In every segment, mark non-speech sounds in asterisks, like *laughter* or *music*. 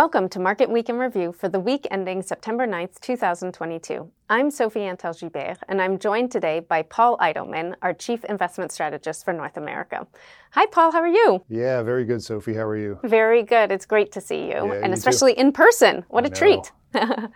Welcome to Market Week in Review for the week ending September 9th, 2022. I'm Sophie Antal-Gilbert, and I'm joined today by Paul Eitelman, our Chief Investment Strategist for North America. Hi, Paul, how are you? Yeah, very good, Sophie. How are you? Very good. It's great to see you, Yeah, and you especially in person. What I a know. treat. *laughs*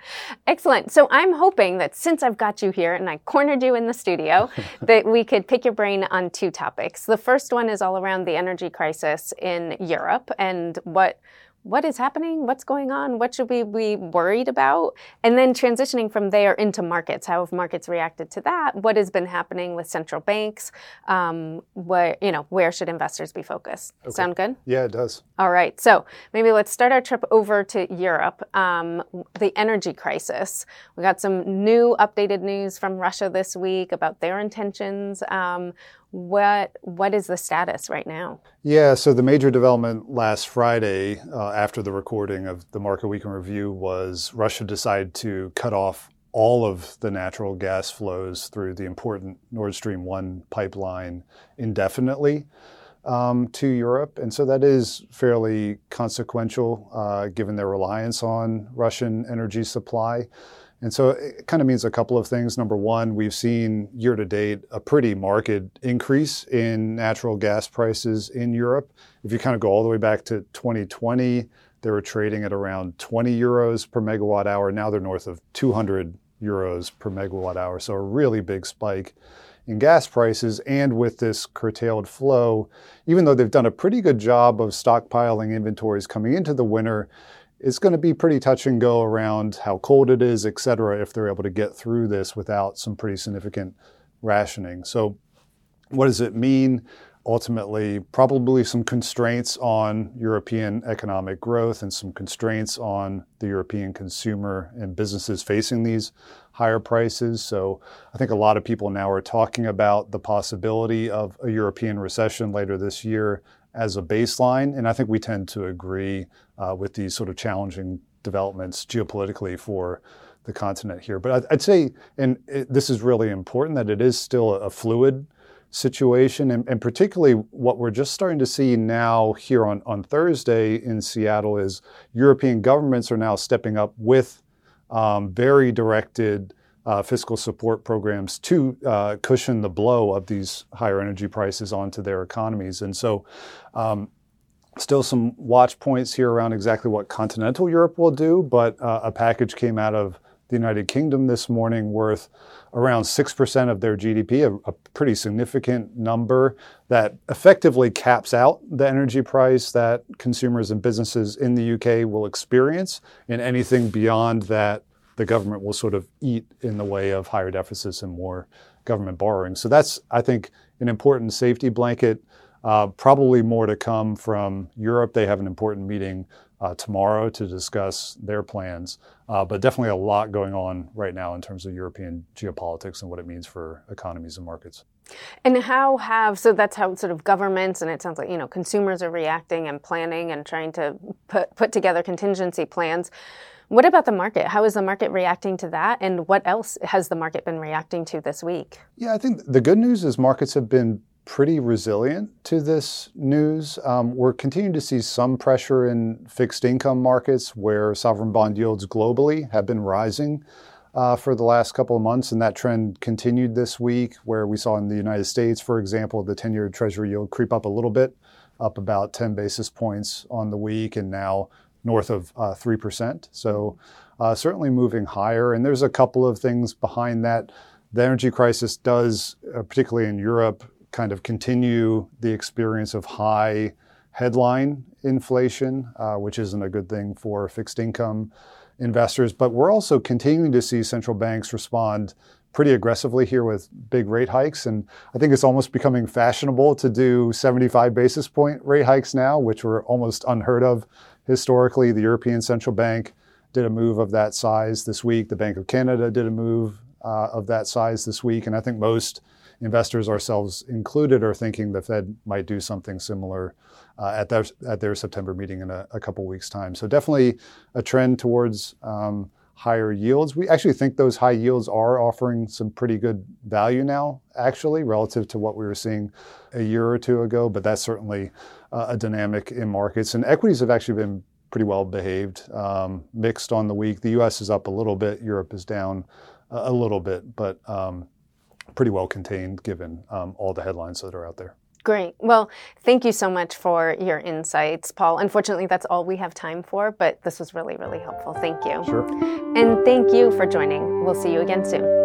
Excellent. So I'm hoping that since I've got you here and I cornered you in the studio, *laughs* that we could pick your brain on two topics. The first one is all around the energy crisis in Europe and what what is happening, what's going on, what should we be worried about, and then transitioning from there into markets. How have markets reacted to that? What has been happening with central banks? Um, where you know where should investors be focused? Sound good? Yeah, it does. All right, so maybe let's start our trip over to Europe. Um, the energy crisis. We got some new updated news from Russia this week about their intentions. Um, what what is the status right now? Yeah, so the major development last Friday, uh, after the recording of the Market Week in Review, was Russia decided to cut off all of the natural gas flows through the important Nord Stream 1 pipeline indefinitely um, to Europe. And so that is fairly consequential uh, given their reliance on Russian energy supply. And so it kind of means a couple of things. Number one, we've seen year to date a pretty marked increase in natural gas prices in Europe. If you kind of go all the way back to 2020, they were trading at around 20 euros per megawatt hour. Now they're north of 200 euros per megawatt hour. So a really big spike in gas prices. And with this curtailed flow, even though they've done a pretty good job of stockpiling inventories coming into the winter, it's going to be pretty touch and go around how cold it is, et cetera, if they're able to get through this without some pretty significant rationing. So, what does it mean? Ultimately, probably some constraints on European economic growth and some constraints on the European consumer and businesses facing these higher prices. So, I think a lot of people now are talking about the possibility of a European recession later this year as a baseline. And I think we tend to agree uh, with these sort of challenging developments geopolitically for the continent here. But I'd, say, and it, this is really important, that it is still a fluid situation. And, and particularly what we're just starting to see now here on, on Thursday in Seattle is European governments are now stepping up with um, very directed uh, fiscal support programs to uh, cushion the blow of these higher energy prices onto their economies. And so, um, still some watch points here around exactly what continental Europe will do, but uh, a package came out of the United Kingdom this morning worth around 6% of their GDP, a, a pretty significant number that effectively caps out the energy price that consumers and businesses in the UK will experience. And anything beyond that, the government will sort of eat in the way of higher deficits and more government borrowing. So that's, I think, an important safety blanket. Uh, probably more to come from Europe. They have an important meeting uh, tomorrow to discuss their plans, uh, but definitely a lot going on right now in terms of European geopolitics and what it means for economies and markets. And how have so that's how sort of governments and it sounds like you know consumers are reacting and planning and trying to put put together contingency plans. What about the market? How is the market reacting to that? And what else has the market been reacting to this week? Yeah, I think the good news is markets have been pretty resilient to this news. Um, we're continuing to see some pressure in fixed income markets where sovereign bond yields globally have been rising uh, for the last couple of months. And that trend continued this week, where we saw in the United States, for example, the 10 year Treasury yield creep up a little bit, up about 10 basis points on the week, and now north of uh, 3%. So uh, certainly moving higher. And there's a couple of things behind that. The energy crisis does, uh, particularly in Europe, kind of continue the experience of high headline inflation, uh, which isn't a good thing for fixed income investors. But we're also continuing to see central banks respond pretty aggressively here with big rate hikes. And I think it's almost becoming fashionable to do 75 basis point rate hikes now, which were almost unheard of historically. The European Central Bank did a move of that size this week. The Bank of Canada did a move uh, of that size this week. And I think most investors, ourselves included, are thinking the Fed might do something similar uh, at, their, at their September meeting in a, a couple weeks' time. So definitely a trend towards um, higher yields. We actually think those high yields are offering some pretty good value now, actually, relative to what we were seeing a year or two ago. But that's certainly uh, a dynamic in markets. And equities have actually been pretty well behaved. Um, mixed on the week. The U.S. is up a little bit. Europe is down a, a little bit, but um, pretty well contained given um, all the headlines that are out there. Great. Well, thank you so much for your insights, Paul. Unfortunately, that's all we have time for, but this was really, really helpful. Thank you. Sure. And thank you for joining. We'll see you again soon.